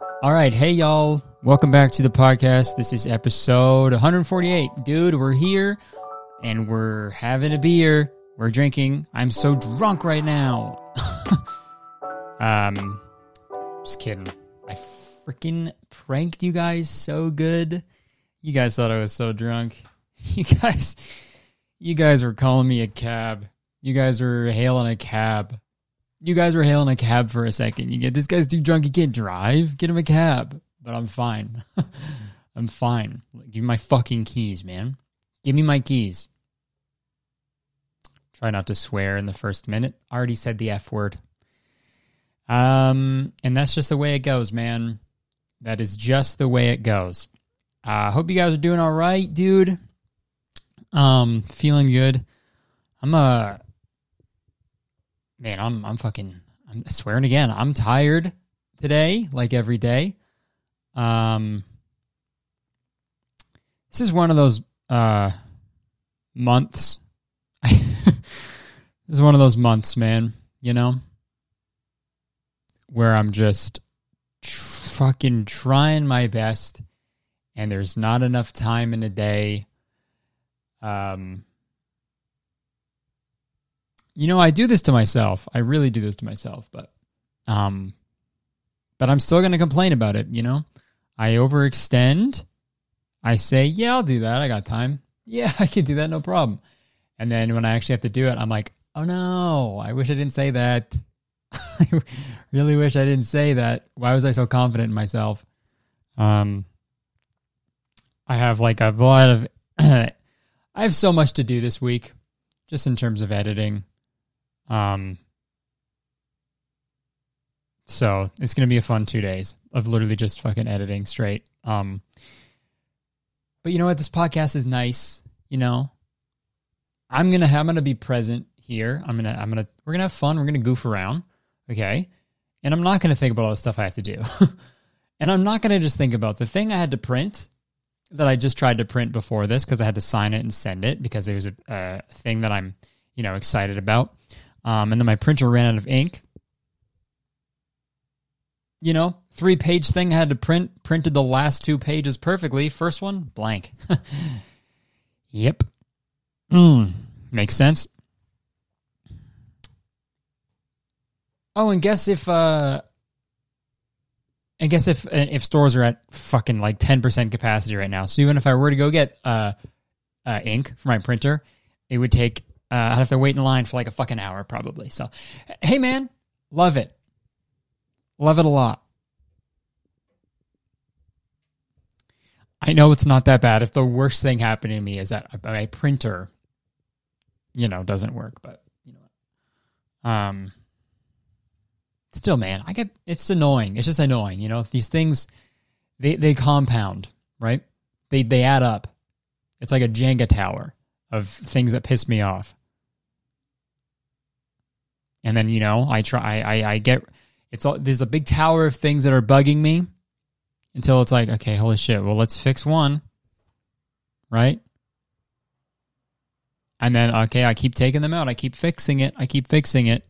All right, hey y'all. Welcome back to the podcast. This is episode 148. Dude, we're here and we're having a beer. We're drinking. I'm so drunk right now. um just kidding. I freaking pranked you guys so good. You guys thought I was so drunk. You guys you guys were calling me a cab. You guys were hailing a cab. You guys were hailing a cab for a second. You get this guy's too drunk. He can't drive. Get him a cab. But I'm fine. I'm fine. Give me my fucking keys, man. Give me my keys. Try not to swear in the first minute. I Already said the F word. Um, and that's just the way it goes, man. That is just the way it goes. I uh, hope you guys are doing all right, dude. Um, feeling good. I'm uh man, I'm I'm fucking I'm swearing again. I'm tired today, like every day. Um this is one of those uh months. this is one of those months, man, you know, where I'm just fucking trying my best and there's not enough time in a day um, you know, I do this to myself. I really do this to myself, but um, but I'm still going to complain about it. You know, I overextend. I say, yeah, I'll do that. I got time. Yeah, I can do that. No problem. And then when I actually have to do it, I'm like, oh no, I wish I didn't say that. I really wish I didn't say that. Why was I so confident in myself? Um, I have like a lot of I have so much to do this week, just in terms of editing. Um, so it's gonna be a fun two days of literally just fucking editing straight. Um, but you know what? This podcast is nice. You know, I'm gonna I'm gonna be present here. I'm gonna I'm gonna we're gonna have fun. We're gonna goof around. Okay, and I'm not gonna think about all the stuff I have to do. and I'm not gonna just think about the thing I had to print that I just tried to print before this because I had to sign it and send it because it was a, a thing that I'm, you know, excited about. Um, and then my printer ran out of ink. You know, three page thing I had to print, printed the last two pages perfectly. First one, blank. yep. Mm, makes sense. Oh, and guess if uh I guess if if stores are at fucking like ten percent capacity right now, so even if I were to go get uh, uh, ink for my printer, it would take uh, I'd have to wait in line for like a fucking hour probably. So, hey man, love it, love it a lot. I know it's not that bad. If the worst thing happening to me is that my printer, you know, doesn't work, but you know, um still, man, I get it's annoying. It's just annoying, you know. These things, they they compound, right? They they add up. It's like a Jenga tower of things that piss me off. And then you know, I try, I I get it's all there's a big tower of things that are bugging me until it's like, okay, holy shit. Well, let's fix one, right? And then okay, I keep taking them out. I keep fixing it. I keep fixing it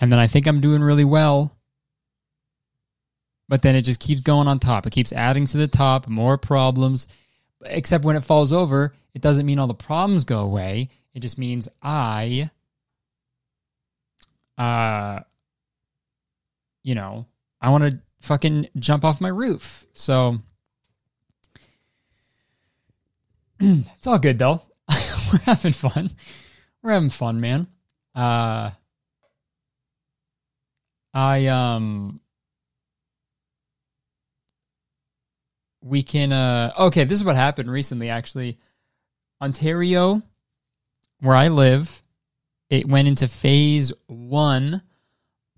and then I think I'm doing really well. But then it just keeps going on top. It keeps adding to the top, more problems. Except when it falls over, it doesn't mean all the problems go away. It just means I, uh, you know, I want to fucking jump off my roof. So it's all good though. We're having fun. We're having fun, man. Uh, I um we can uh okay, this is what happened recently actually. Ontario where I live, it went into phase 1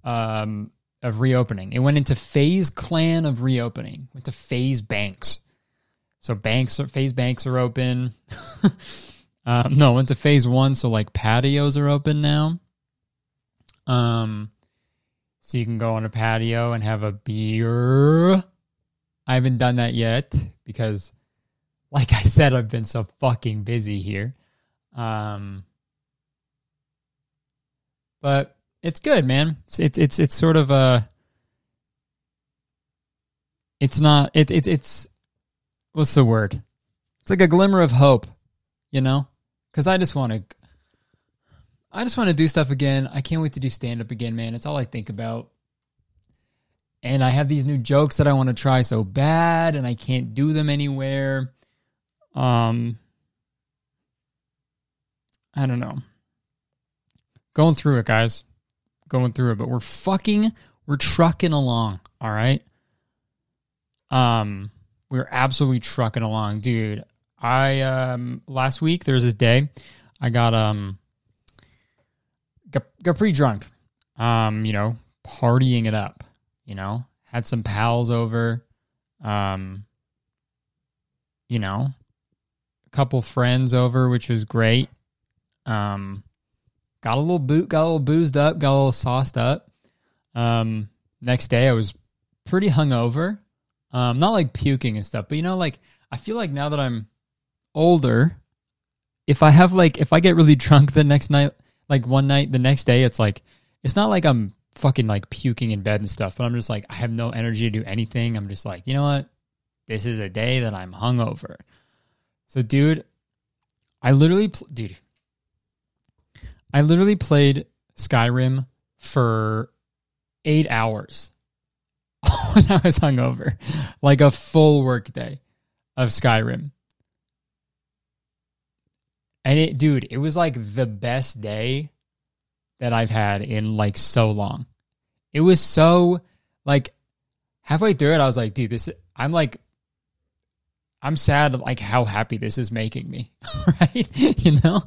um of reopening. It went into phase clan of reopening. Went to phase banks. So banks are phase banks are open. um, no, went to phase one. So like patios are open now. Um, so you can go on a patio and have a beer. I haven't done that yet because, like I said, I've been so fucking busy here. Um, but it's good, man. It's it's it's, it's sort of a it's not it, it it's what's the word? It's like a glimmer of hope you know? Because i just want to i just want to do stuff again. I can't wait to do stand up again man. It's all i think about. And i have these new jokes that i want to try so bad and i can't do them anywhere. Um i don't know going through it guys going through it but we're fucking we're trucking along all right um, we are absolutely trucking along, dude. I um last week there was this day I got um got, got pretty drunk. Um, you know, partying it up, you know, had some pals over. Um, you know, a couple friends over, which was great. Um, got a little boot, got a little boozed up, got a little sauced up. Um, next day I was pretty hungover. Um, not like puking and stuff, but you know, like I feel like now that I'm older, if I have like if I get really drunk the next night, like one night, the next day, it's like it's not like I'm fucking like puking in bed and stuff, but I'm just like I have no energy to do anything. I'm just like, you know what? This is a day that I'm hungover. So, dude, I literally, pl- dude, I literally played Skyrim for eight hours when I was hungover, like a full work day of Skyrim. And it, dude, it was like the best day that I've had in like so long. It was so like halfway through it, I was like, dude, this, I'm like, I'm sad, like how happy this is making me, right? you know,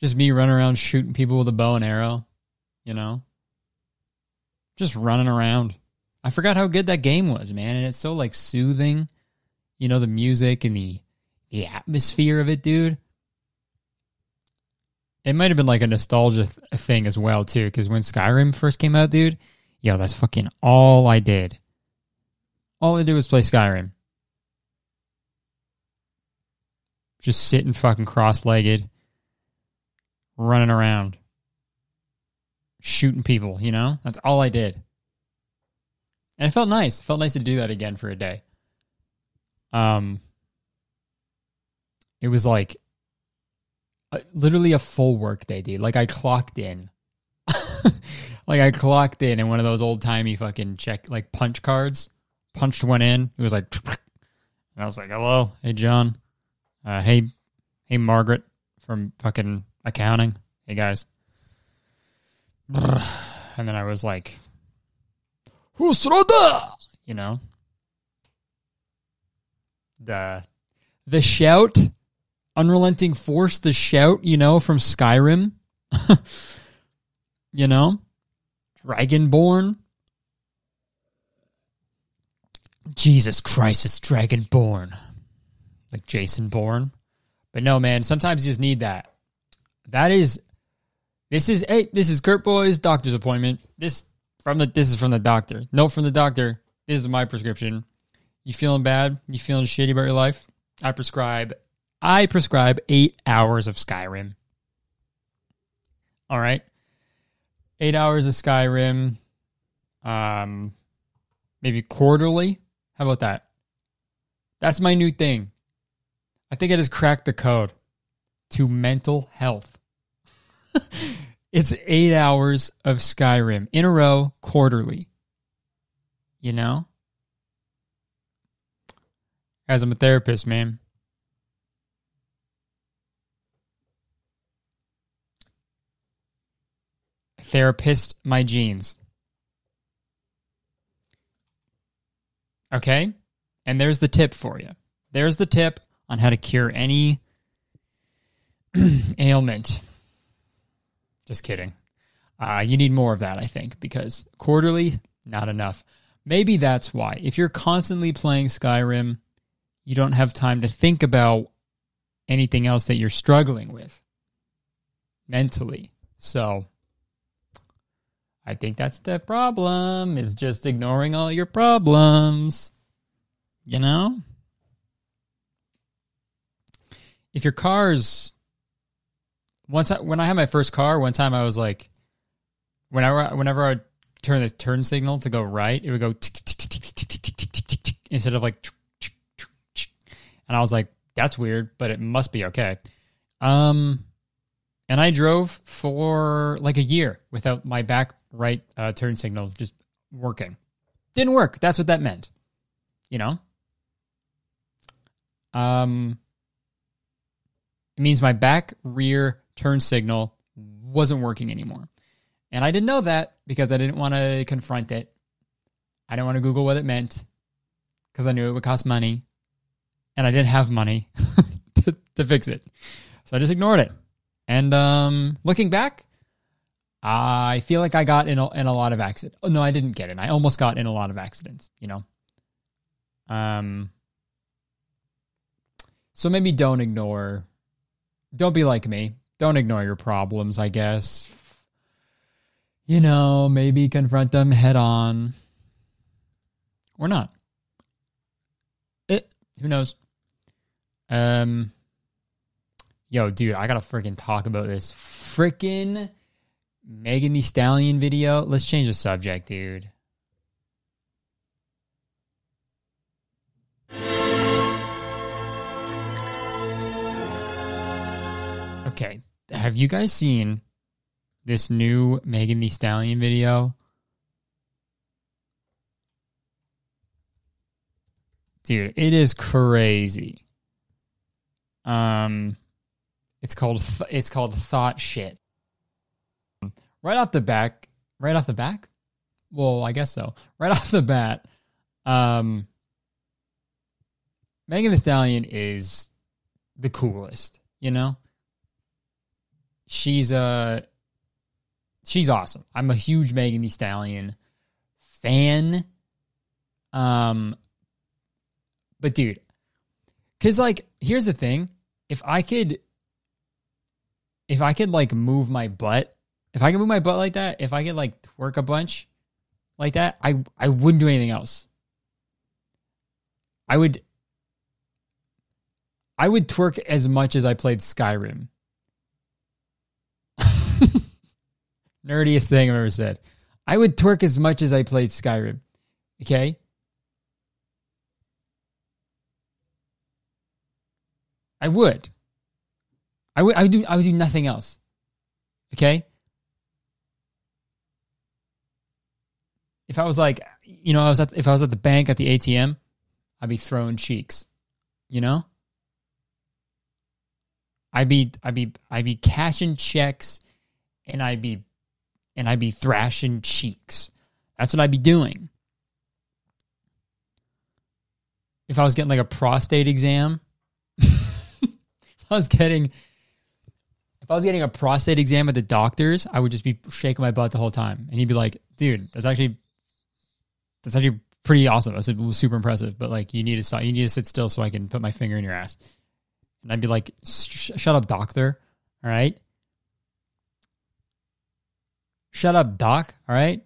just me running around shooting people with a bow and arrow, you know, just running around. I forgot how good that game was, man, and it's so like soothing. You know, the music and the the atmosphere of it, dude. It might have been like a nostalgia th- thing as well, too, because when Skyrim first came out, dude, yo, that's fucking all I did. All I did was play Skyrim. Just sitting fucking cross legged, running around, shooting people, you know? That's all I did. And it felt nice. It felt nice to do that again for a day. Um, it was like a, literally a full work day, dude. Like I clocked in, like I clocked in in one of those old timey fucking check like punch cards. Punched one in. It was like, and I was like, "Hello, hey John, uh, hey, hey Margaret from fucking accounting. Hey guys." And then I was like, Fus Ro Dah! You know? The the shout, unrelenting force, the shout, you know, from Skyrim. you know? Dragonborn. Jesus Christ, it's Dragonborn. Like Jason Bourne. But no, man, sometimes you just need that. That is this is hey, this is Kurt Boy's doctor's appointment. This from the this is from the doctor. Note from the doctor. This is my prescription. You feeling bad? You feeling shitty about your life? I prescribe I prescribe 8 hours of Skyrim. All right. 8 hours of Skyrim um maybe quarterly. How about that? That's my new thing. I think I just cracked the code to mental health. It's eight hours of Skyrim in a row, quarterly. You know? As I'm a therapist, man. Therapist my genes. Okay? And there's the tip for you. There's the tip on how to cure any ailment just kidding. Uh, you need more of that, I think, because quarterly, not enough. Maybe that's why. If you're constantly playing Skyrim, you don't have time to think about anything else that you're struggling with mentally. So I think that's the problem is just ignoring all your problems. You know? If your car's once I, when I had my first car, one time I was like, whenever whenever I turn the turn signal to go right, it would go. instead of like and I was like, that's weird, but it must be okay. Um, and I drove for like a year without my back right uh, turn signal just working. Didn't work. That's what that meant. You know? Um, it means my back rear turn signal wasn't working anymore. And I didn't know that because I didn't want to confront it. I didn't want to Google what it meant because I knew it would cost money and I didn't have money to, to fix it. So I just ignored it. And um, looking back, I feel like I got in a, in a lot of accidents. Oh, no, I didn't get in. I almost got in a lot of accidents, you know? Um, so maybe don't ignore, don't be like me. Don't ignore your problems, I guess. You know, maybe confront them head on or not. It, who knows? Um, yo, dude, I gotta freaking talk about this freaking Megan Thee Stallion video. Let's change the subject, dude. Okay, have you guys seen this new Megan Thee Stallion video? Dude, it is crazy. Um, it's called it's called Thot Shit. Right off the back, right off the back. Well, I guess so. Right off the bat, um, Megan Thee Stallion is the coolest. You know, she's a uh, she's awesome. I'm a huge Megan Thee Stallion fan. Um, but dude, because like here's the thing if I could if I could like move my butt, if I could move my butt like that, if I could like twerk a bunch like that, I I wouldn't do anything else. I would I would twerk as much as I played Skyrim. Nerdiest thing I've ever said. I would twerk as much as I played Skyrim. Okay? I would. I would. I would do. I would do nothing else. Okay. If I was like, you know, I was at, if I was at the bank at the ATM, I'd be throwing cheeks. You know. I'd be, I'd be, I'd be cashing checks, and I'd be, and I'd be thrashing cheeks. That's what I'd be doing. If I was getting like a prostate exam, if I was getting if I was getting a prostate exam at the doctor's, I would just be shaking my butt the whole time, and he'd be like, "Dude, that's actually that's actually pretty awesome. That's super impressive, but like you need to stop. You need to sit still so I can put my finger in your ass." And I'd be like, "Shut up, doctor. All right." Shut up, doc. All right.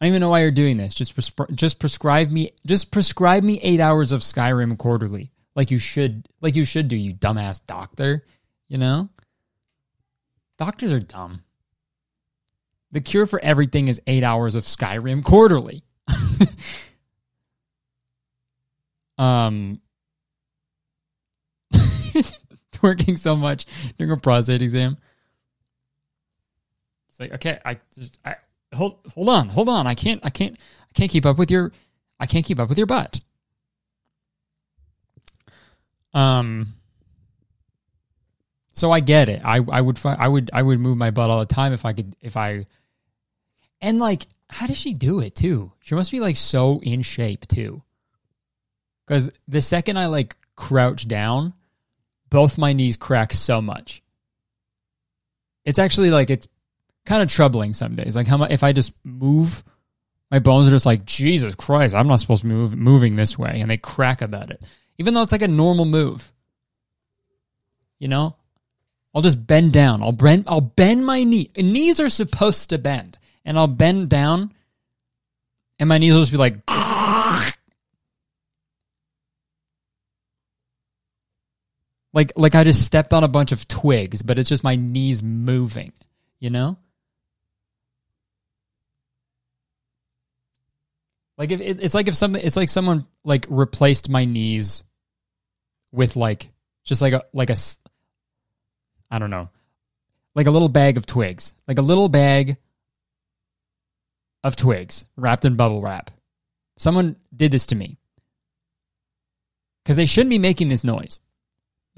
I don't even know why you're doing this. Just just prescribe me just prescribe me eight hours of Skyrim quarterly like you should like you should do, you dumbass doctor, you know? Doctors are dumb. The cure for everything is 8 hours of Skyrim quarterly. um working so much during a prostate exam. It's like, okay, I just I hold hold on, hold on. I can't I can't I can't keep up with your I can't keep up with your butt. Um. So I get it. I I would I would I would move my butt all the time if I could if I. And like, how does she do it too? She must be like so in shape too. Because the second I like crouch down, both my knees crack so much. It's actually like it's kind of troubling some days. Like how much if I just move, my bones are just like Jesus Christ. I'm not supposed to move, moving this way, and they crack about it even though it's like a normal move. You know, I'll just bend down. I'll bend. I'll bend my knee. Knees are supposed to bend, and I'll bend down, and my knees will just be like. like like I just stepped on a bunch of twigs, but it's just my knees moving, you know? Like if it's like if something it's like someone like replaced my knees with like just like a like a I don't know. Like a little bag of twigs. Like a little bag of twigs wrapped in bubble wrap. Someone did this to me. Cuz they shouldn't be making this noise.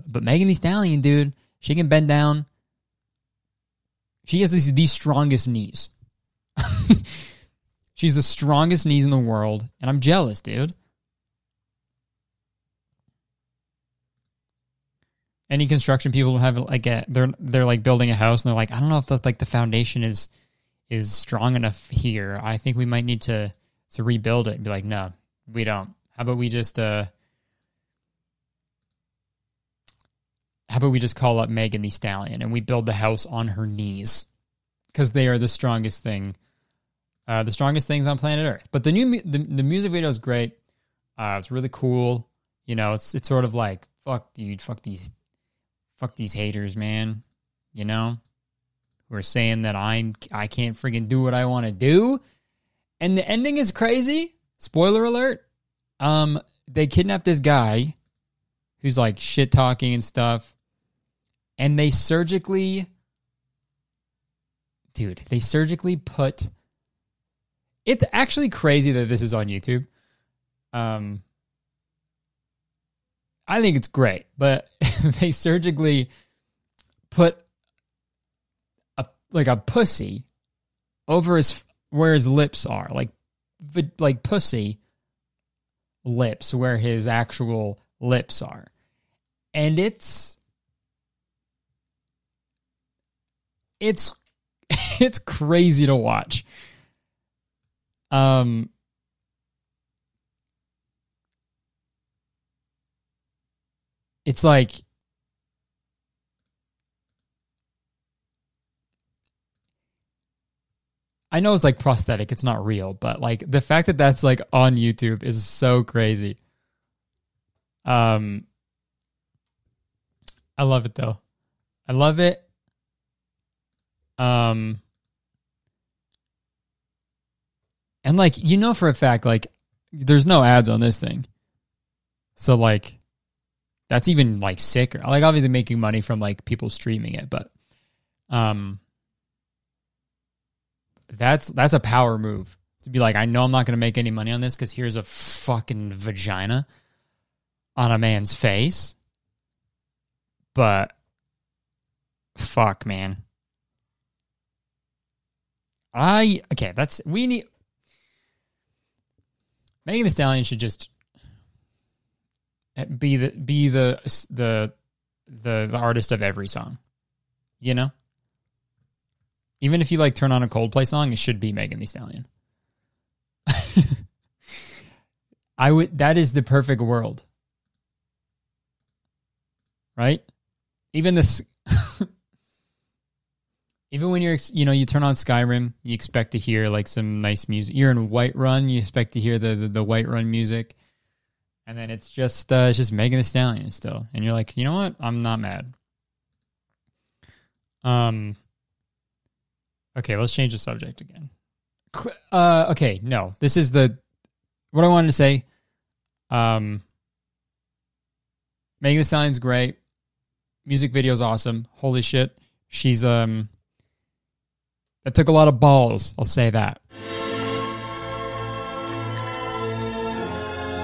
But Megan Thee Stallion, dude, she can bend down. She has these, the strongest knees. She's the strongest knees in the world, and I'm jealous, dude. Any construction people have like a, they're they're like building a house and they're like, I don't know if the, like the foundation is is strong enough here. I think we might need to to rebuild it and be like, no, we don't. How about we just uh how about we just call up Megan Thee Stallion and we build the house on her knees because they are the strongest thing, uh, the strongest things on planet Earth. But the new the, the music video is great. Uh, it's really cool. You know, it's it's sort of like fuck, dude, fuck these, fuck these haters, man. You know, who are saying that I'm I can't freaking do what I want to do, and the ending is crazy. Spoiler alert. Um, they kidnapped this guy who's like shit talking and stuff. And they surgically, dude, they surgically put. It's actually crazy that this is on YouTube. Um, I think it's great, but they surgically put a like a pussy over his where his lips are, like like pussy lips where his actual lips are. And it's it's it's crazy to watch. Um it's like I know it's like prosthetic, it's not real, but like the fact that that's like on YouTube is so crazy. Um I love it though. I love it. Um and like you know for a fact like there's no ads on this thing. So like that's even like sicker. Like obviously making money from like people streaming it, but um that's that's a power move to be like I know I'm not to make any money on this cuz here's a fucking vagina on a man's face. But fuck, man. I okay, that's we need Megan Thee Stallion should just be the be the the the the artist of every song. You know? Even if you like turn on a Coldplay song, it should be Megan Thee Stallion. I would that is the perfect world. Right? Even this even when you're you know you turn on Skyrim, you expect to hear like some nice music. You're in Whiterun, you expect to hear the the, the Whiterun music, and then it's just uh, it's just Megan Thee Stallion still, and you're like, you know what? I'm not mad. Um. Okay, let's change the subject again. Uh, okay, no, this is the what I wanted to say. Um, Megan Thee Stallion's great. Music video's awesome. Holy shit, she's um that took a lot of balls. I'll say that.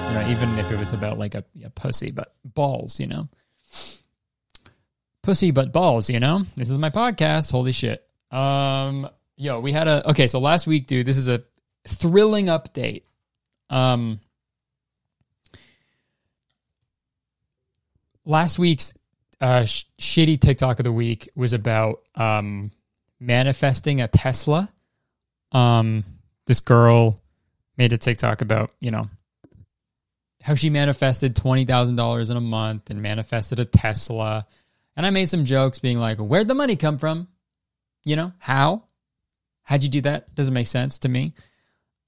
You know, even if it was about like a, a pussy, but balls, you know. Pussy but balls, you know. This is my podcast. Holy shit. Um, yo, we had a okay. So last week, dude, this is a thrilling update. Um, last week's uh, sh- shitty TikTok of the week was about um manifesting a Tesla. Um, this girl made a TikTok about you know how she manifested twenty thousand dollars in a month and manifested a Tesla, and I made some jokes being like, "Where'd the money come from? You know how? How'd you do that? Doesn't make sense to me."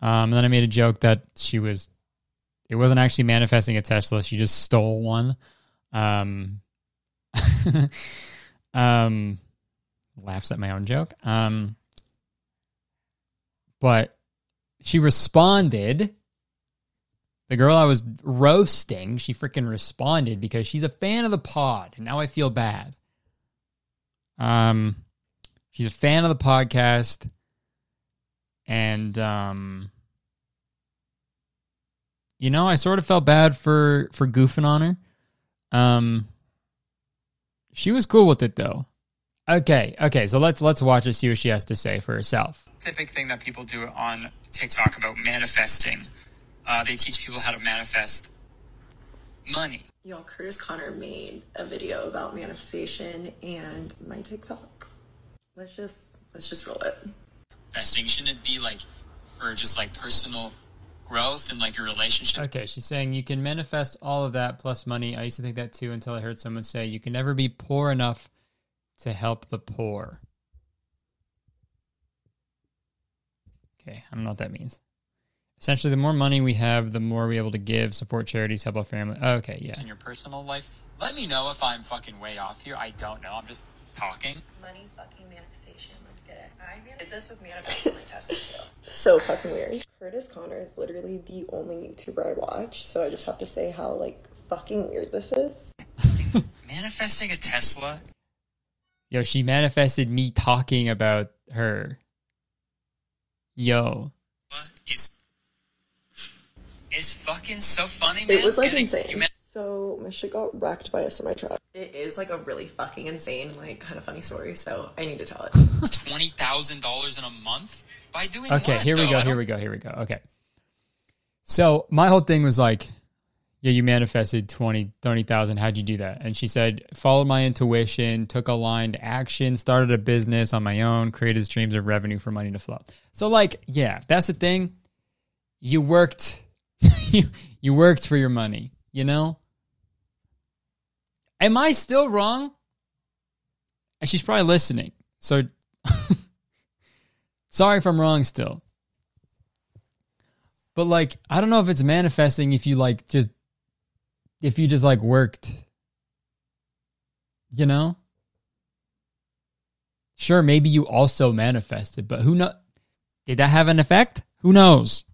Um, and then I made a joke that she was, it wasn't actually manifesting a Tesla; she just stole one. Um, um, laughs at my own joke. Um, but she responded the girl I was roasting, she freaking responded because she's a fan of the pod, and now I feel bad. Um, she's a fan of the podcast, and um, you know, I sort of felt bad for for goofing on her. Um, she was cool with it though. Okay, okay, so let's let's watch it, see what she has to say for herself. Specific thing that people do on TikTok about manifesting. Uh, they teach people how to manifest money. Y'all, Curtis Connor made a video about manifestation and my TikTok. Let's just let's just roll it. Manifesting shouldn't it be like for just like personal growth and like your relationship. Okay, she's saying you can manifest all of that plus money. I used to think that too until I heard someone say you can never be poor enough to help the poor. Okay, I don't know what that means. Essentially, the more money we have, the more we're able to give, support charities, help our family. Oh, okay, yeah. In your personal life, let me know if I'm fucking way off here. I don't know. I'm just talking. Money fucking manifestation. Let's get it. I did this with manifesting my Tesla too. So fucking weird. Curtis Connor is literally the only YouTuber I watch, so I just have to say how like fucking weird this is. Manifesting a Tesla. Yo, she manifested me talking about her. Yo. Is is fucking so funny, man. It was like Getting- insane. you man- so my shit got wrecked by a semi truck. It is like a really fucking insane, like kind of funny story. So I need to tell it. twenty thousand dollars in a month by doing Okay, what, here we though? go. Here we go. Here we go. Okay. So my whole thing was like, yeah, you manifested 20, 30,000. How'd you do that? And she said, followed my intuition, took aligned action, started a business on my own, created streams of revenue for money to flow. So like, yeah, that's the thing. You worked, you, you worked for your money, you know? Am I still wrong? And she's probably listening. So sorry if I'm wrong still. But like, I don't know if it's manifesting if you like just if you just like worked. You know? Sure, maybe you also manifested, but who know did that have an effect? Who knows?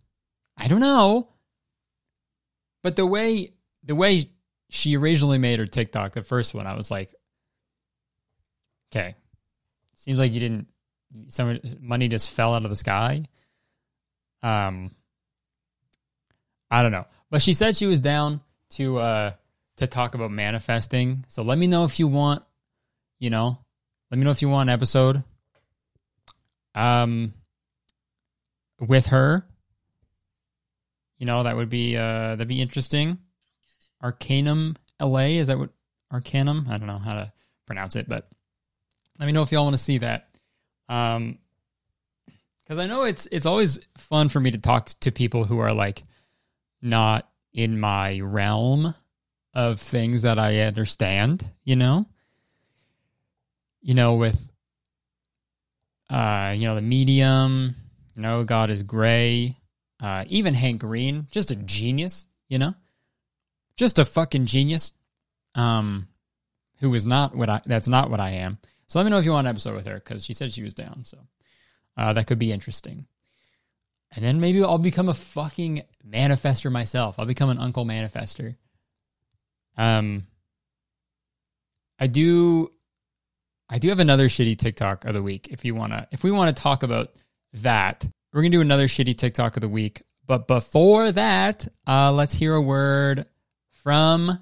I don't know. But the way the way she originally made her TikTok, the first one, I was like, okay, seems like you didn't some money just fell out of the sky. Um, I don't know, but she said she was down to uh to talk about manifesting. So let me know if you want, you know, let me know if you want an episode. Um, with her, you know, that would be uh that'd be interesting. Arcanum LA is that what Arcanum? I don't know how to pronounce it, but let me know if y'all want to see that. Um, because I know it's it's always fun for me to talk to people who are like not in my realm of things that I understand, you know? You know, with uh, you know, the medium, you know, God is gray, uh, even Hank Green, just a genius, you know? Just a fucking genius. Um who is not what I that's not what I am. So let me know if you want an episode with her because she said she was down. So uh, that could be interesting. And then maybe I'll become a fucking manifester myself. I'll become an uncle manifester. Um, I do, I do have another shitty TikTok of the week. If you wanna, if we want to talk about that, we're gonna do another shitty TikTok of the week. But before that, uh, let's hear a word from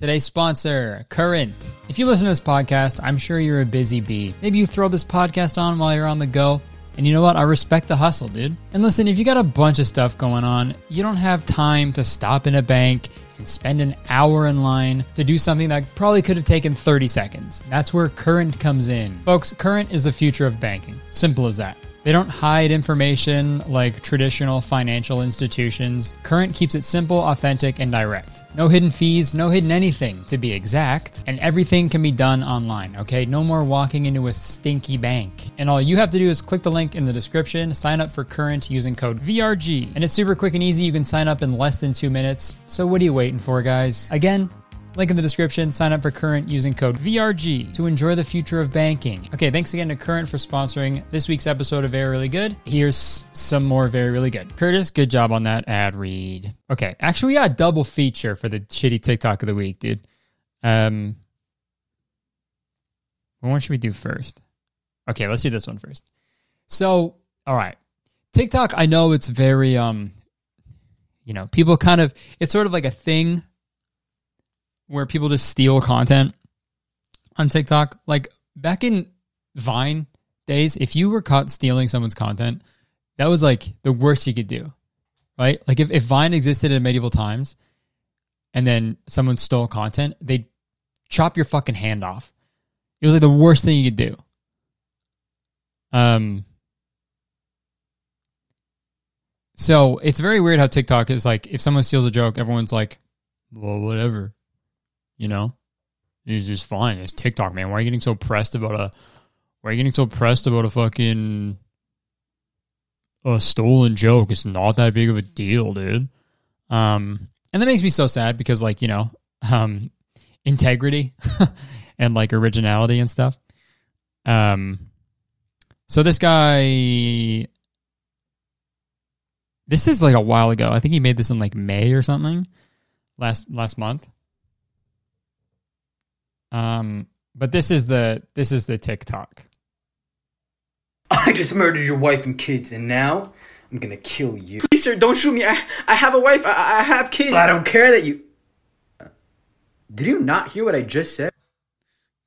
Today's sponsor, Current. If you listen to this podcast, I'm sure you're a busy bee. Maybe you throw this podcast on while you're on the go. And you know what? I respect the hustle, dude. And listen, if you got a bunch of stuff going on, you don't have time to stop in a bank and spend an hour in line to do something that probably could have taken 30 seconds. That's where Current comes in. Folks, Current is the future of banking. Simple as that. They don't hide information like traditional financial institutions. Current keeps it simple, authentic, and direct. No hidden fees, no hidden anything to be exact, and everything can be done online, okay? No more walking into a stinky bank. And all you have to do is click the link in the description, sign up for Current using code VRG. And it's super quick and easy. You can sign up in less than two minutes. So what are you waiting for, guys? Again, Link in the description. Sign up for Current using code VRG to enjoy the future of banking. Okay, thanks again to Current for sponsoring this week's episode of Very Really Good. Here's some more Very Really Good. Curtis, good job on that ad read. Okay, actually, we got a double feature for the shitty TikTok of the week, dude. Um, what should we do first? Okay, let's do this one first. So, all right. TikTok, I know it's very um you know, people kind of it's sort of like a thing where people just steal content on TikTok. Like back in Vine days, if you were caught stealing someone's content, that was like the worst you could do. Right? Like if, if Vine existed in medieval times and then someone stole content, they'd chop your fucking hand off. It was like the worst thing you could do. Um so it's very weird how TikTok is like if someone steals a joke, everyone's like, well, whatever. You know? It's just fine. It's TikTok, man. Why are you getting so pressed about a why are you getting so pressed about a fucking a stolen joke? It's not that big of a deal, dude. Um and that makes me so sad because like, you know, um integrity and like originality and stuff. Um so this guy this is like a while ago. I think he made this in like May or something last last month. Um, but this is the this is the TikTok. I just murdered your wife and kids, and now I'm gonna kill you. Please, sir, don't shoot me. I I have a wife. I, I have kids. I don't care that you. Did you not hear what I just said?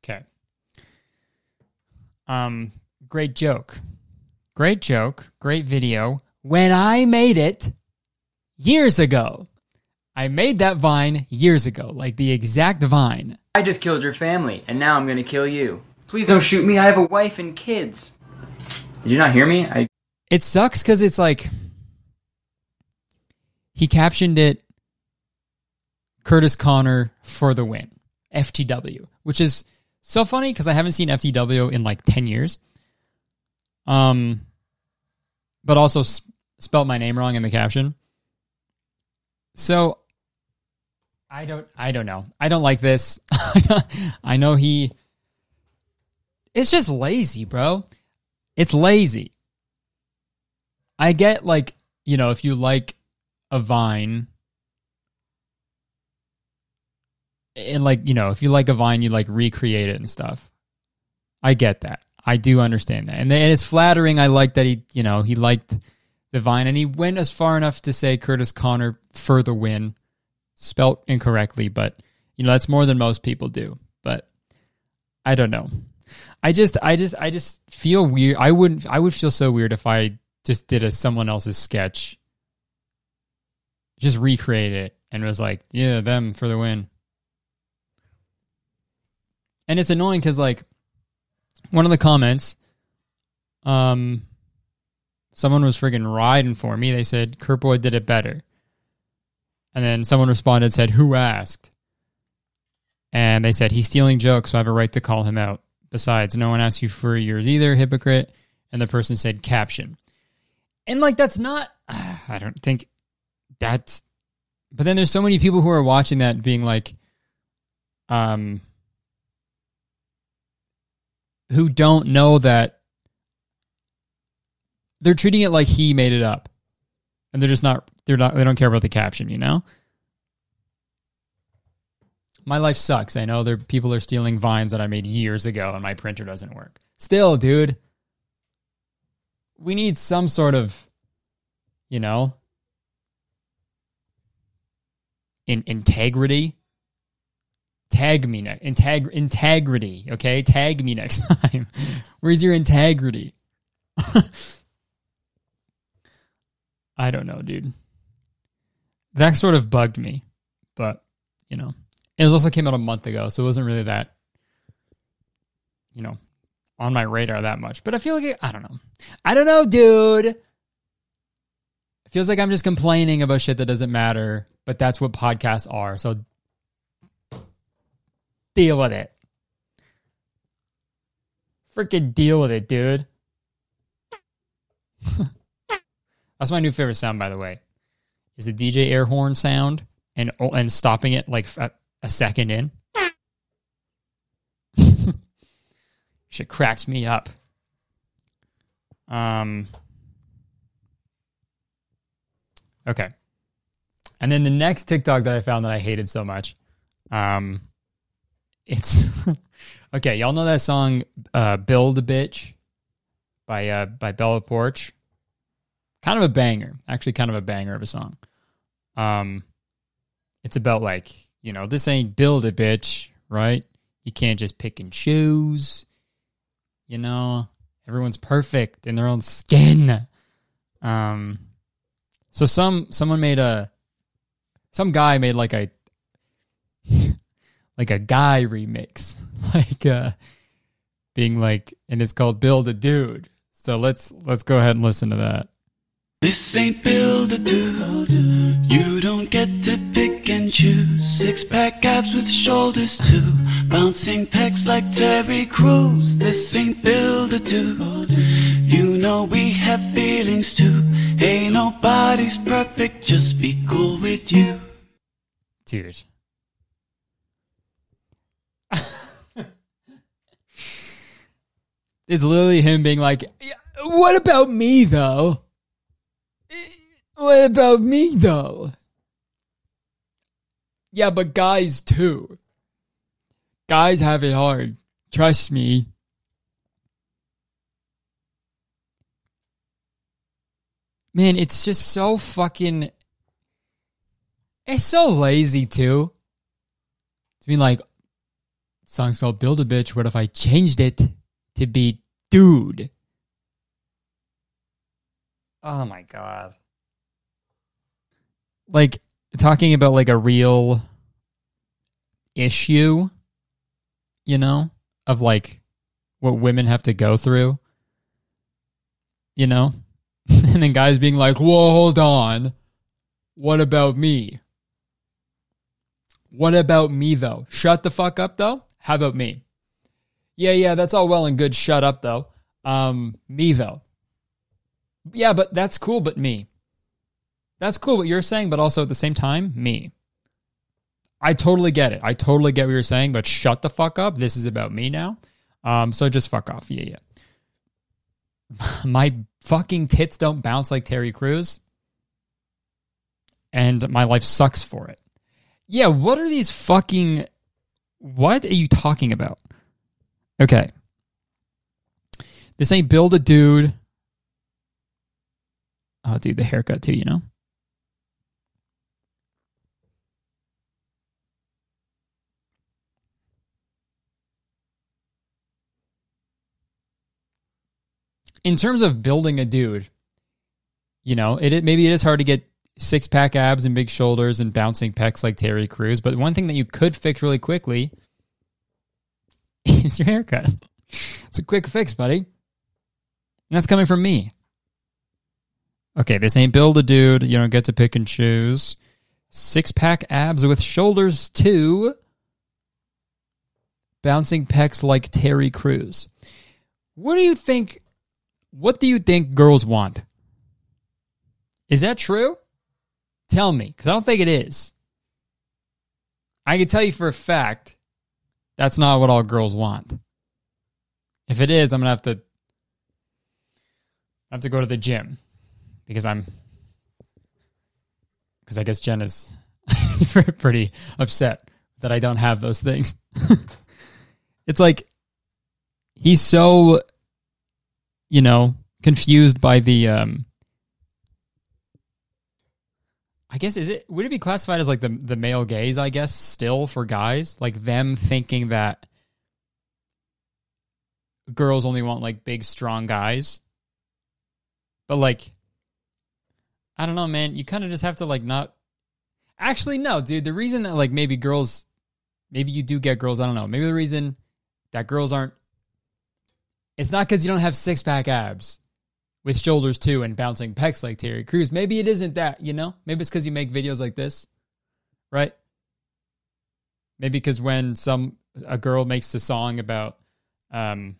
Okay. Um, great joke. Great joke. Great video when I made it years ago. I made that vine years ago, like the exact vine. I just killed your family, and now I'm gonna kill you. Please don't shoot me. I have a wife and kids. Did you not hear me? I. It sucks because it's like he captioned it Curtis Connor for the win, FTW, which is so funny because I haven't seen FTW in like 10 years. Um, but also spelt my name wrong in the caption. So I don't I don't know. I don't like this. I know he It's just lazy, bro. It's lazy. I get like, you know, if you like a vine and like, you know, if you like a vine, you like recreate it and stuff. I get that. I do understand that. And, it's flattering. I like that he, you know, he liked the Vine, and he went as far enough to say Curtis Connor for the win, spelt incorrectly, but you know that's more than most people do. But I don't know. I just, I just, I just feel weird. I wouldn't, I would feel so weird if I just did a someone else's sketch, just recreate it, and was like, yeah, them for the win. And it's annoying because like one of the comments, um, someone was friggin' riding for me. They said Kurtboy did it better. And then someone responded, said, Who asked? And they said, He's stealing jokes, so I have a right to call him out. Besides, no one asked you for yours either, hypocrite. And the person said, Caption. And like, that's not, I don't think that's, but then there's so many people who are watching that being like, um, who don't know that they're treating it like he made it up, and they're just not. They're not. They don't care about the caption. You know. My life sucks. I know there people are stealing vines that I made years ago, and my printer doesn't work. Still, dude, we need some sort of, you know, in integrity. Tag me next. Integ- integrity. Okay, tag me next time. Where's your integrity? I don't know, dude. That sort of bugged me, but you know, it also came out a month ago, so it wasn't really that, you know, on my radar that much. But I feel like it, I don't know. I don't know, dude. It feels like I'm just complaining about shit that doesn't matter, but that's what podcasts are. So deal with it. Freaking deal with it, dude. That's my new favorite sound, by the way. Is the DJ air horn sound and oh, and stopping it like at, a second in. Shit cracks me up. Um. Okay. And then the next TikTok that I found that I hated so much, um, it's okay. Y'all know that song uh, "Build a Bitch" by uh, by Bella Poarch. Kind of a banger, actually, kind of a banger of a song. Um, it's about like you know this ain't build a bitch, right? You can't just pick and choose. You know, everyone's perfect in their own skin. Um, so some someone made a some guy made like a like a guy remix, like uh being like, and it's called "Build a Dude." So let's let's go ahead and listen to that. This ain't build a dude. You don't get to pick and choose. Six pack abs with shoulders too. Bouncing pecs like Terry Crews. This ain't build a dude. You know we have feelings too. Hey, nobody's perfect. Just be cool with you. Dude. it's literally him being like, What about me though? What about me though? Yeah, but guys too. Guys have it hard. Trust me. Man, it's just so fucking. It's so lazy too. To be like, song's called Build a Bitch. What if I changed it to be Dude? Oh my god like talking about like a real issue, you know, of like what women have to go through, you know, and then guys being like, "Whoa, hold on, what about me? What about me though? Shut the fuck up though. How about me? Yeah, yeah, that's all well and good. Shut up though. Um, me though. Yeah, but that's cool. But me. That's cool what you're saying, but also at the same time, me. I totally get it. I totally get what you're saying, but shut the fuck up. This is about me now. Um, so just fuck off. Yeah, yeah. my fucking tits don't bounce like Terry Crews. And my life sucks for it. Yeah, what are these fucking what are you talking about? Okay. This ain't build a dude. Oh, dude, the haircut too, you know? In terms of building a dude, you know, it, it maybe it is hard to get six pack abs and big shoulders and bouncing pecs like Terry Crews, but one thing that you could fix really quickly is your haircut. It's a quick fix, buddy. And that's coming from me. Okay, this ain't build a dude. You don't get to pick and choose. Six pack abs with shoulders too. Bouncing pecs like Terry Crews. What do you think what do you think girls want? Is that true? Tell me, because I don't think it is. I can tell you for a fact that's not what all girls want. If it is, I'm gonna have to have to go to the gym because I'm because I guess Jen is pretty upset that I don't have those things. it's like he's so you know, confused by the um I guess is it would it be classified as like the the male gaze, I guess, still for guys? Like them thinking that girls only want like big strong guys. But like I don't know, man, you kind of just have to like not Actually no, dude, the reason that like maybe girls maybe you do get girls, I don't know. Maybe the reason that girls aren't it's not because you don't have six pack abs with shoulders too and bouncing pecs like Terry Crews. Maybe it isn't that, you know? Maybe it's because you make videos like this, right? Maybe because when some a girl makes a song about, um,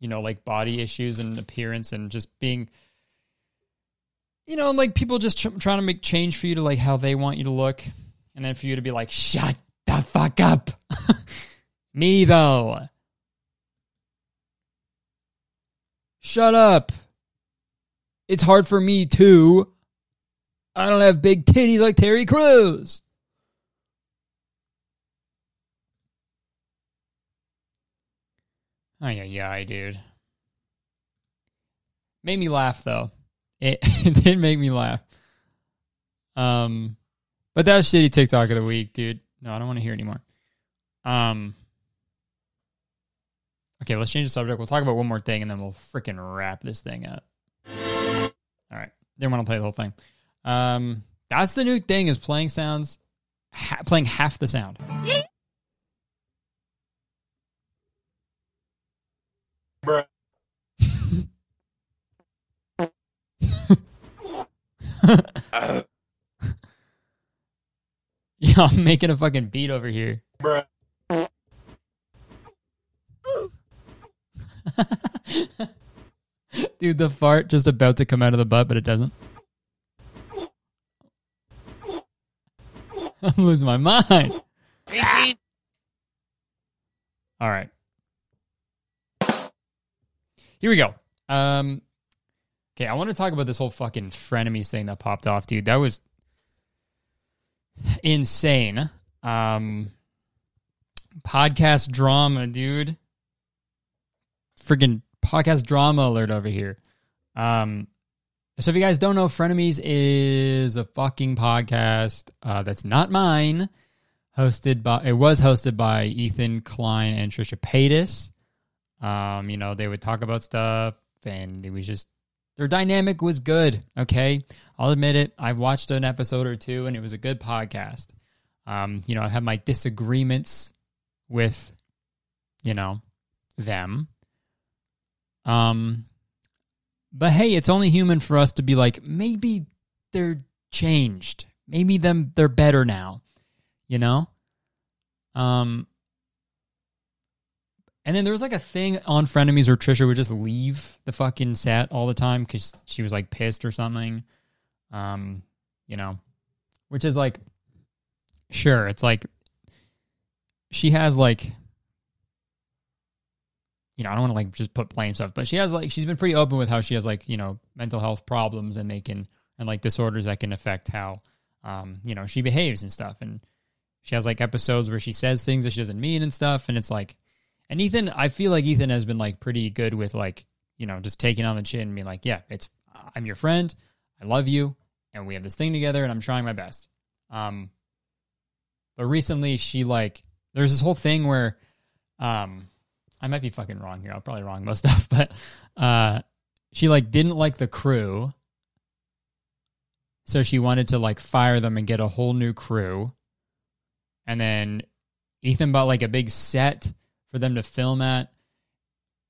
you know, like body issues and appearance and just being, you know, like people just tr- trying to make change for you to like how they want you to look, and then for you to be like, shut the fuck up. Me though. Shut up. It's hard for me too. I don't have big titties like Terry Crews. Ay, yeah, yeah, I dude. Made me laugh though. It, it did make me laugh. Um, but that was shitty TikTok of the week, dude. No, I don't want to hear anymore. Um. Okay, let's change the subject. We'll talk about one more thing, and then we'll freaking wrap this thing up. All right, didn't want to play the whole thing. Um, that's the new thing is playing sounds, ha- playing half the sound. Bruh. Yeah, I'm making a fucking beat over here. Bruh. Dude, the fart just about to come out of the butt, but it doesn't. I'm losing my mind. All right. Here we go. Um, okay, I want to talk about this whole fucking frenemies thing that popped off, dude. That was insane. Um, podcast drama, dude. Freaking podcast drama alert over here. Um, so if you guys don't know, Frenemies is a fucking podcast uh, that's not mine. Hosted by it was hosted by Ethan Klein and Trisha Paytas. Um, you know, they would talk about stuff and it was just their dynamic was good. Okay. I'll admit it. I've watched an episode or two and it was a good podcast. Um, you know, I have my disagreements with, you know, them. Um, but hey, it's only human for us to be like, maybe they're changed. Maybe them they're better now. You know? Um and then there was like a thing on Frenemies where Trisha would just leave the fucking set all the time because she was like pissed or something. Um, you know, which is like, sure, it's like she has like, you know, I don't want to like just put blame stuff, but she has like, she's been pretty open with how she has like, you know, mental health problems and they can, and like disorders that can affect how, um, you know, she behaves and stuff. And she has like episodes where she says things that she doesn't mean and stuff. And it's like, and Ethan, I feel like Ethan has been like pretty good with like, you know, just taking on the chin and being like, yeah, it's I'm your friend, I love you, and we have this thing together, and I'm trying my best. Um, but recently she like there's this whole thing where, um, I might be fucking wrong here. I'm probably wrong most stuff, but uh, she like didn't like the crew, so she wanted to like fire them and get a whole new crew, and then Ethan bought like a big set for them to film at.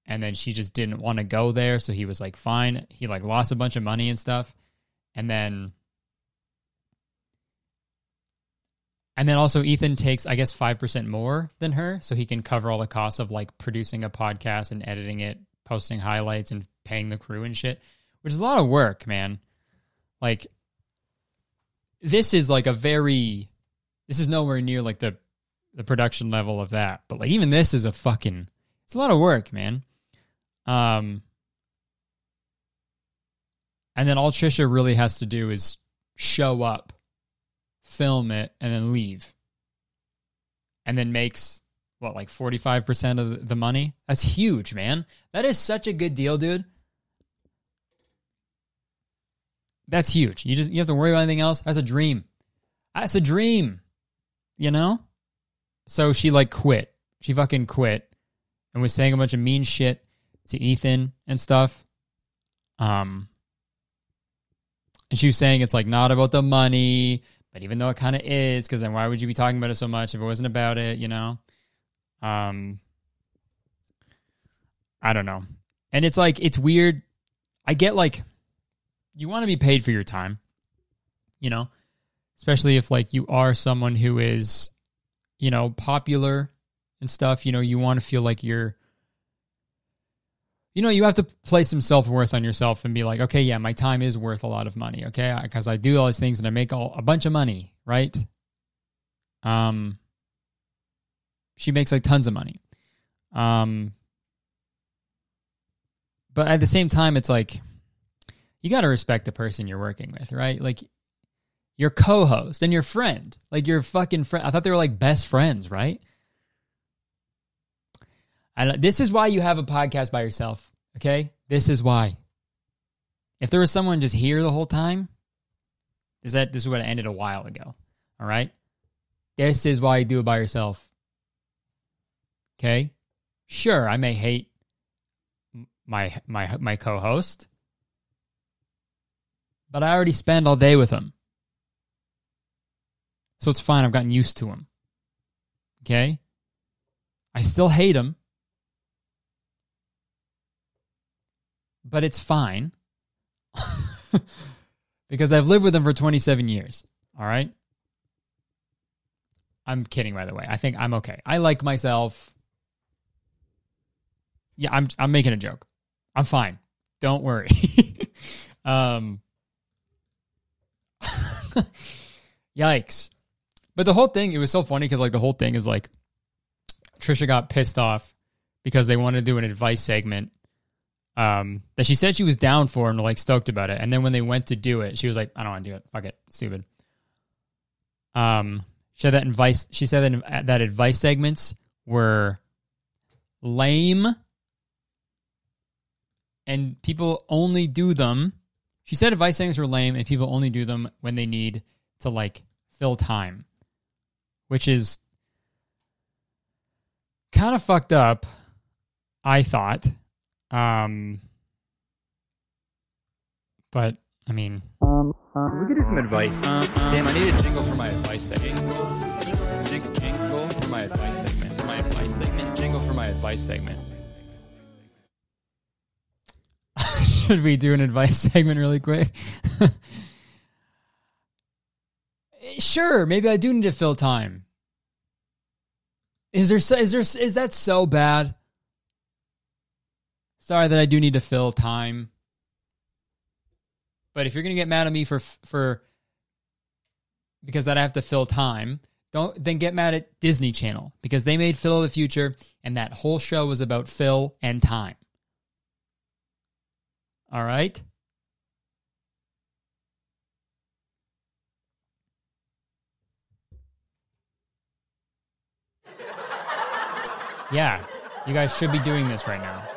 And then she just didn't want to go there so he was like fine. He like lost a bunch of money and stuff. And then and then also ethan takes i guess 5% more than her so he can cover all the costs of like producing a podcast and editing it posting highlights and paying the crew and shit which is a lot of work man like this is like a very this is nowhere near like the the production level of that. But like even this is a fucking it's a lot of work, man. Um and then all Trisha really has to do is show up, film it, and then leave. And then makes what like 45% of the money? That's huge, man. That is such a good deal, dude. That's huge. You just you have to worry about anything else. That's a dream. That's a dream. You know? So she like quit. She fucking quit and was saying a bunch of mean shit to Ethan and stuff. Um and she was saying it's like not about the money, but even though it kind of is, because then why would you be talking about it so much if it wasn't about it, you know? Um I don't know. And it's like it's weird. I get like you want to be paid for your time, you know? Especially if like you are someone who is you know, popular and stuff, you know, you want to feel like you're you know, you have to place some self worth on yourself and be like, okay, yeah, my time is worth a lot of money, okay, because I do all these things and I make all, a bunch of money, right? Um, she makes like tons of money. Um, but at the same time, it's like you got to respect the person you're working with, right? Like your co-host and your friend, like your fucking friend. I thought they were like best friends, right? And this is why you have a podcast by yourself. Okay, this is why. If there was someone just here the whole time, is that this would have ended a while ago. All right, this is why you do it by yourself. Okay, sure, I may hate my my my co-host, but I already spend all day with him. So it's fine. I've gotten used to him. Okay? I still hate him. But it's fine. because I've lived with them for 27 years. All right? I'm kidding, by the way. I think I'm okay. I like myself. Yeah, I'm I'm making a joke. I'm fine. Don't worry. um Yikes. But the whole thing, it was so funny because like the whole thing is like Trisha got pissed off because they wanted to do an advice segment um, that she said she was down for and like stoked about it. And then when they went to do it, she was like, I don't want to do it. Fuck it. Stupid. Um, she said that advice, she said that, that advice segments were lame and people only do them. She said advice segments were lame and people only do them when they need to like fill time which is kind of fucked up, I thought. Um, but I mean, um, we could do some advice. Damn, I need a jingle for my advice segment. Jingle, jingle for my advice segment. My advice segment. Jingle for my advice segment. Should we do an advice segment really quick? sure, maybe I do need to fill time. Is there is there is that so bad? Sorry that I do need to fill time. But if you're going to get mad at me for for because that I have to fill time, don't then get mad at Disney Channel because they made Phil of the Future and that whole show was about Phil and time. All right? Yeah, you guys should be doing this right now.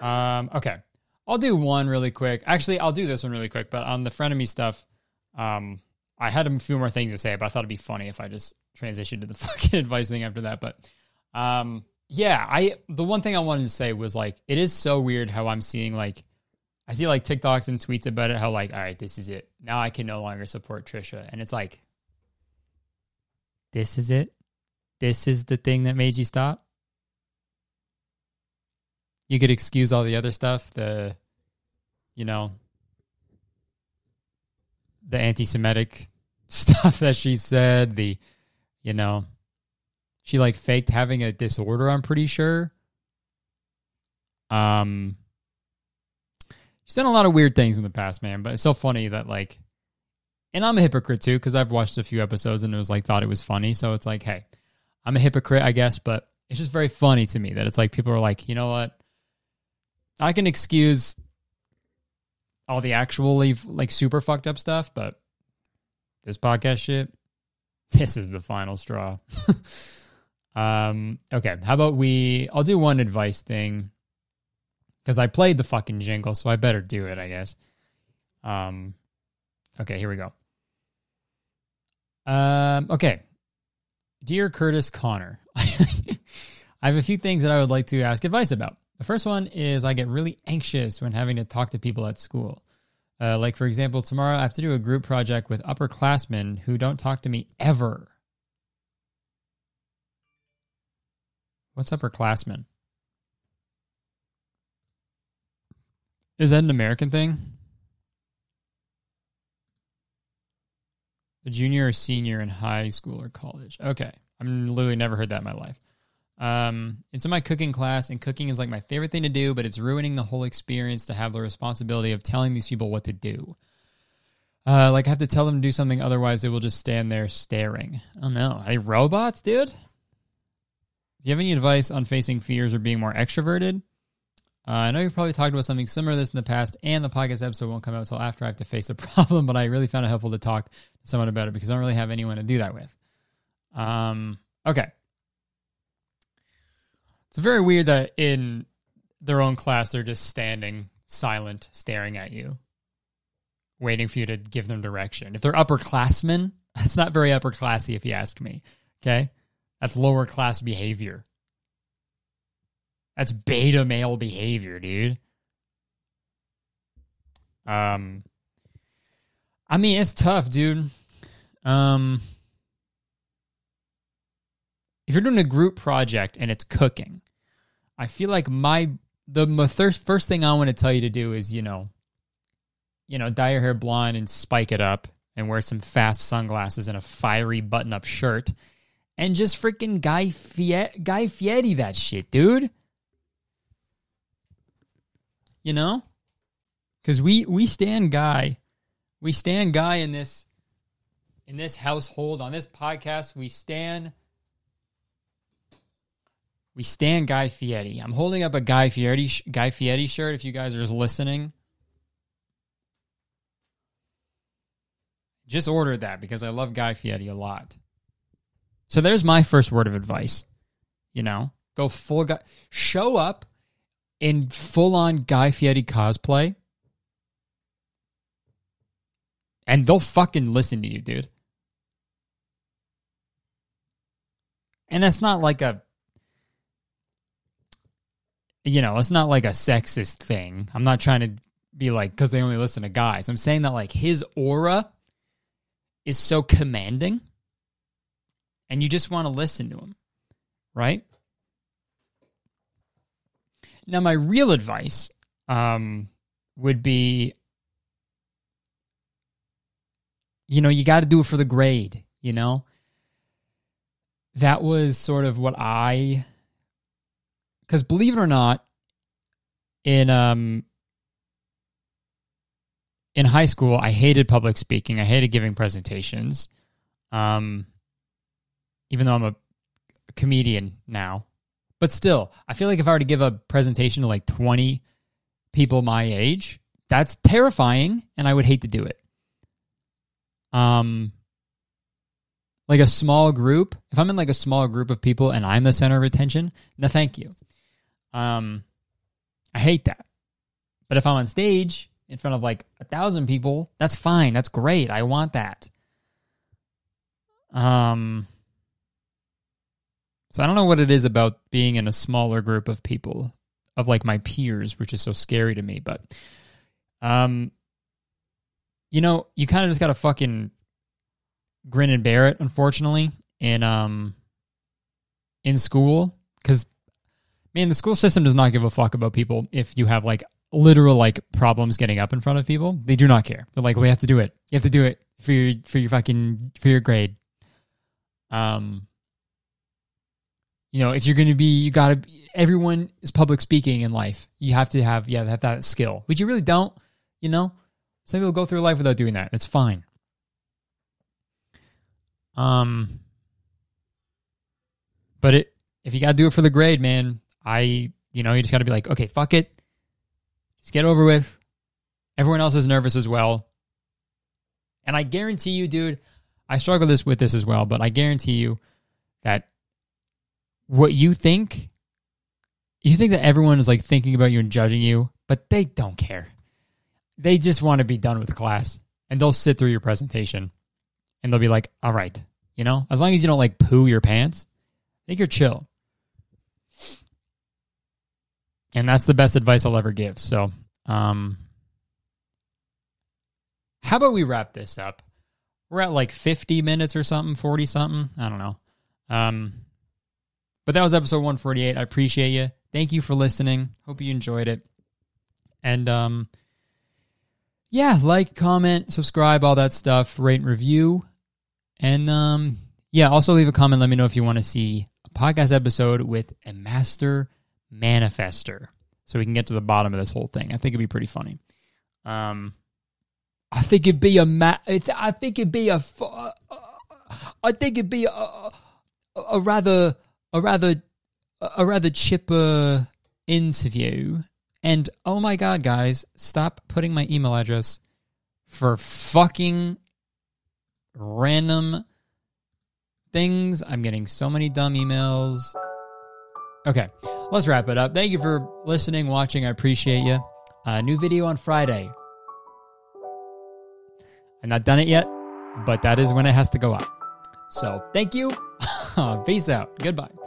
Um, okay. I'll do one really quick. Actually, I'll do this one really quick, but on the frenemy stuff, um, I had a few more things to say, but I thought it'd be funny if I just transitioned to the fucking advice thing after that. But um, yeah, I the one thing I wanted to say was like it is so weird how I'm seeing like I see like TikToks and tweets about it, how like, all right, this is it. Now I can no longer support Trisha. And it's like, this is it? this is the thing that made you stop? You could excuse all the other stuff, the, you know, the anti Semitic stuff that she said, the, you know, she like faked having a disorder, I'm pretty sure. Um, she's done a lot of weird things in the past, man, but it's so funny that like, and I'm a hypocrite too, because I've watched a few episodes and it was like, thought it was funny. So it's like, hey, I'm a hypocrite, I guess, but it's just very funny to me that it's like people are like, you know what? I can excuse all the actually like super fucked up stuff, but this podcast shit, this is the final straw. um, okay, how about we? I'll do one advice thing because I played the fucking jingle, so I better do it, I guess. Um, okay, here we go. Um, okay, Dear Curtis Connor, I have a few things that I would like to ask advice about. The first one is I get really anxious when having to talk to people at school. Uh, like, for example, tomorrow I have to do a group project with upperclassmen who don't talk to me ever. What's upperclassmen? Is that an American thing? A junior or senior in high school or college. Okay. I've literally never heard that in my life. Um, it's in my cooking class, and cooking is like my favorite thing to do, but it's ruining the whole experience to have the responsibility of telling these people what to do. Uh, like I have to tell them to do something, otherwise they will just stand there staring. Oh no, hey robots, dude. Do you have any advice on facing fears or being more extroverted? Uh, I know you've probably talked about something similar to this in the past, and the podcast episode won't come out until after I have to face a problem. But I really found it helpful to talk to someone about it because I don't really have anyone to do that with. Um, okay, it's very weird that in their own class they're just standing silent, staring at you waiting for you to give them direction. If they're upperclassmen, that's not very upper classy if you ask me. Okay? That's lower class behavior. That's beta male behavior, dude. Um I mean, it's tough, dude. Um if you're doing a group project and it's cooking, I feel like my the first first thing I want to tell you to do is, you know, you know, dye your hair blonde and spike it up and wear some fast sunglasses and a fiery button up shirt and just freaking Guy, Fieri, Guy Fieri that shit, dude. You know? Because we, we stand Guy. We stand Guy in this in this household on this podcast. We stand we stand Guy Fieri. I'm holding up a Guy Fieri Guy Fieri shirt. If you guys are listening, Just ordered that because I love Guy Fieri a lot. So there's my first word of advice. You know, go full guy, show up in full on Guy Fieri cosplay, and they'll fucking listen to you, dude. And that's not like a, you know, it's not like a sexist thing. I'm not trying to be like, because they only listen to guys. I'm saying that like his aura is so commanding and you just want to listen to him, right? Now, my real advice um, would be you know, you got to do it for the grade, you know? That was sort of what I cuz believe it or not in um in high school, I hated public speaking. I hated giving presentations. Um, even though I'm a comedian now, but still, I feel like if I were to give a presentation to like 20 people my age, that's terrifying and I would hate to do it. Um, like a small group, if I'm in like a small group of people and I'm the center of attention, no, thank you. Um, I hate that. But if I'm on stage in front of like a thousand people, that's fine. That's great. I want that. Um, so I don't know what it is about being in a smaller group of people, of like my peers, which is so scary to me. But, um, you know, you kind of just got to fucking grin and bear it. Unfortunately, in um, in school, because man, the school system does not give a fuck about people if you have like literal like problems getting up in front of people. They do not care. They're like, we have to do it. You have to do it for your for your fucking for your grade. Um, you know, if you're going to be, you got to. Everyone is public speaking in life. You have to have, yeah, have that skill, but you really don't. You know, some people go through life without doing that. It's fine. Um, but it if you got to do it for the grade, man, I you know you just got to be like, okay, fuck it. Just get over with. Everyone else is nervous as well. And I guarantee you, dude, I struggle this with this as well, but I guarantee you that what you think, you think that everyone is like thinking about you and judging you, but they don't care. They just want to be done with class and they'll sit through your presentation and they'll be like, all right, you know, as long as you don't like poo your pants, I think you're chill. And that's the best advice I'll ever give. So, um, how about we wrap this up? We're at like 50 minutes or something, 40 something. I don't know. Um, but that was episode 148. I appreciate you. Thank you for listening. Hope you enjoyed it. And um, yeah, like, comment, subscribe, all that stuff, rate and review. And um, yeah, also leave a comment. Let me know if you want to see a podcast episode with a master manifester so we can get to the bottom of this whole thing. I think it'd be pretty funny. Um, I think it'd be a ma- it's, I think it'd be a uh, I think it'd be a, a, a rather a rather a rather chipper interview. And oh my god, guys, stop putting my email address for fucking random things. I'm getting so many dumb emails. Okay, let's wrap it up. Thank you for listening, watching. I appreciate you. Uh, new video on Friday. I'm not done it yet, but that is when it has to go up. So thank you. Peace out. Goodbye.